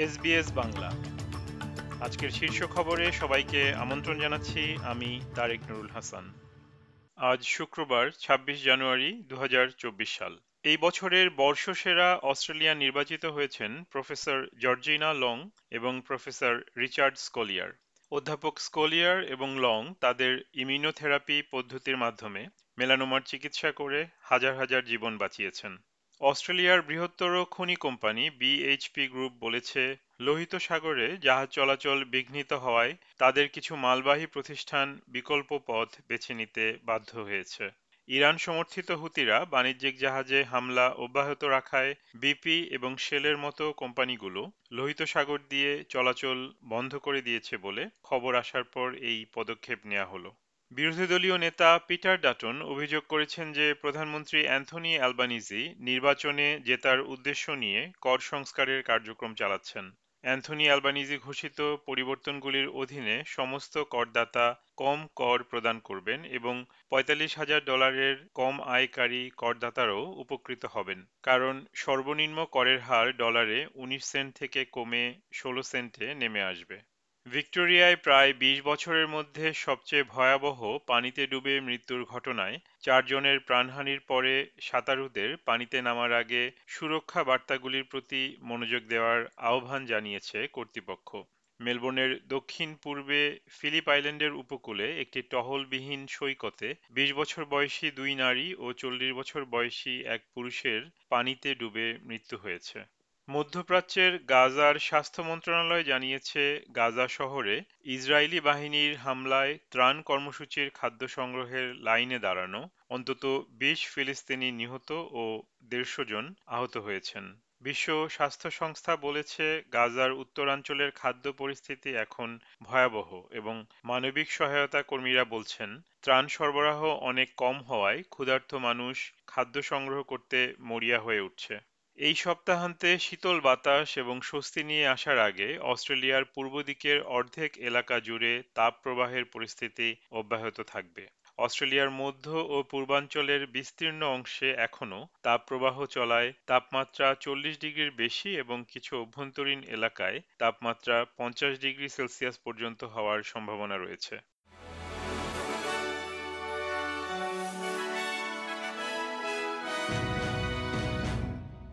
SBS Bangla. আজকের শীর্ষ খবরে সবাইকে আমন্ত্রণ জানাচ্ছি আমি তারেক নুরুল হাসান। আজ শুক্রবার ২৬ জানুয়ারি দু হাজার চব্বিশ সাল। এই বছরের বর্ষসেরা অস্ট্রেলিয়া নির্বাচিত হয়েছেন প্রফেসর জর্জিনা লং এবং প্রফেসর রিচার্ড স্কোলিয়ার। অধ্যাপক স্কোলিয়ার এবং লং তাদের ইমিউনোথেরাপি পদ্ধতির মাধ্যমে মেলানোমার চিকিৎসা করে হাজার হাজার জীবন বাঁচিয়েছেন। অস্ট্রেলিয়ার বৃহত্তর খনি কোম্পানি বিএইচপি গ্রুপ বলেছে, লোহিত সাগরে জাহাজ চলাচল বিঘ্নিত হওয়ায় তাদের কিছু মালবাহী প্রতিষ্ঠান বিকল্প পথ বেছে নিতে বাধ্য হয়েছে। ইরান সমর্থিত হুতিরা বাণিজ্যিক জাহাজে হামলা অব্যাহত রাখায় বিপি এবং শেলের মতো কোম্পানিগুলো লোহিত সাগর দিয়ে চলাচল বন্ধ করে দিয়েছে বলে খবর আসার পর এই পদক্ষেপ নেওয়া হলো। বিরোধী দলীয় নেতা পিটার ডাটন অভিযোগ করেছেন যে প্রধানমন্ত্রী অ্যান্থনি অ্যালবানিজি নির্বাচনে জেতার উদ্দেশ্য নিয়ে কর সংস্কারের কার্যক্রম চালাচ্ছেন। অ্যান্থনি অ্যালবানিজি ঘোষিত পরিবর্তনগুলির অধীনে সমস্ত করদাতা কম কর প্রদান করবেন এবং পঁয়তাল্লিশ হাজার ডলারের কম আয়কারী করদাতারাও উপকৃত হবেন। কারণ সর্বনিম্ন করের হার ডলারে উনিশ সেন্ট থেকে কমে ষোলো সেন্টে নেমে আসবে। ভিক্টোরিয়ায় প্রায় ২০ বছরের মধ্যে সবচেয়ে ভয়াবহ পানিতে ডুবে মৃত্যুর ঘটনায় চারজনের প্রাণহানির পরে সাঁতারুদের পানিতে নামার আগে সুরক্ষা বার্তাগুলির প্রতি মনোযোগ দেওয়ার আহ্বান জানিয়েছে কর্তৃপক্ষ। মেলবোর্নের দক্ষিণ পূর্বে ফিলিপ আইল্যান্ডের উপকূলে একটি টহলবিহীন সৈকতে ২০ বছর বয়সী দুই নারী ও চল্লিশ বছর বয়সী এক পুরুষের পানিতে ডুবে মৃত্যু হয়েছে। মধ্যপ্রাচ্যের গাজার স্বাস্থ্য মন্ত্রণালয় জানিয়েছে, গাজা শহরে ইসরায়েলি বাহিনীর হামলায় ত্রাণ কর্মসূচির খাদ্য সংগ্রহের লাইনে দাঁড়ানো অন্তত বিশ ফিলিস্তিনি নিহত ও দেড়শো জন আহত হয়েছেন। বিশ্ব স্বাস্থ্য সংস্থা বলেছে, গাজার উত্তরাঞ্চলের খাদ্য পরিস্থিতি এখন ভয়াবহ এবং মানবিক সহায়তা কর্মীরা বলছেন, ত্রাণ সরবরাহ অনেক কম হওয়ায় ক্ষুধার্ত মানুষ খাদ্য সংগ্রহ করতে মরিয়া হয়ে উঠছে। এই সপ্তাহান্তে শীতল বাতাস এবং স্বস্তি নিয়ে আসার আগে অস্ট্রেলিয়ার পূর্ব দিকের অর্ধেক এলাকা জুড়ে তাপ প্রবাহের পরিস্থিতি অব্যাহত থাকবে। অস্ট্রেলিয়ার মধ্য ও পূর্বাঞ্চলের বিস্তীর্ণ অংশে এখনও তাপপ্রবাহ চলায় তাপমাত্রা চল্লিশ ডিগ্রির বেশি এবং কিছু অভ্যন্তরীণ এলাকায় তাপমাত্রা পঞ্চাশ ডিগ্রি সেলসিয়াস পর্যন্ত হওয়ার সম্ভাবনা রয়েছে।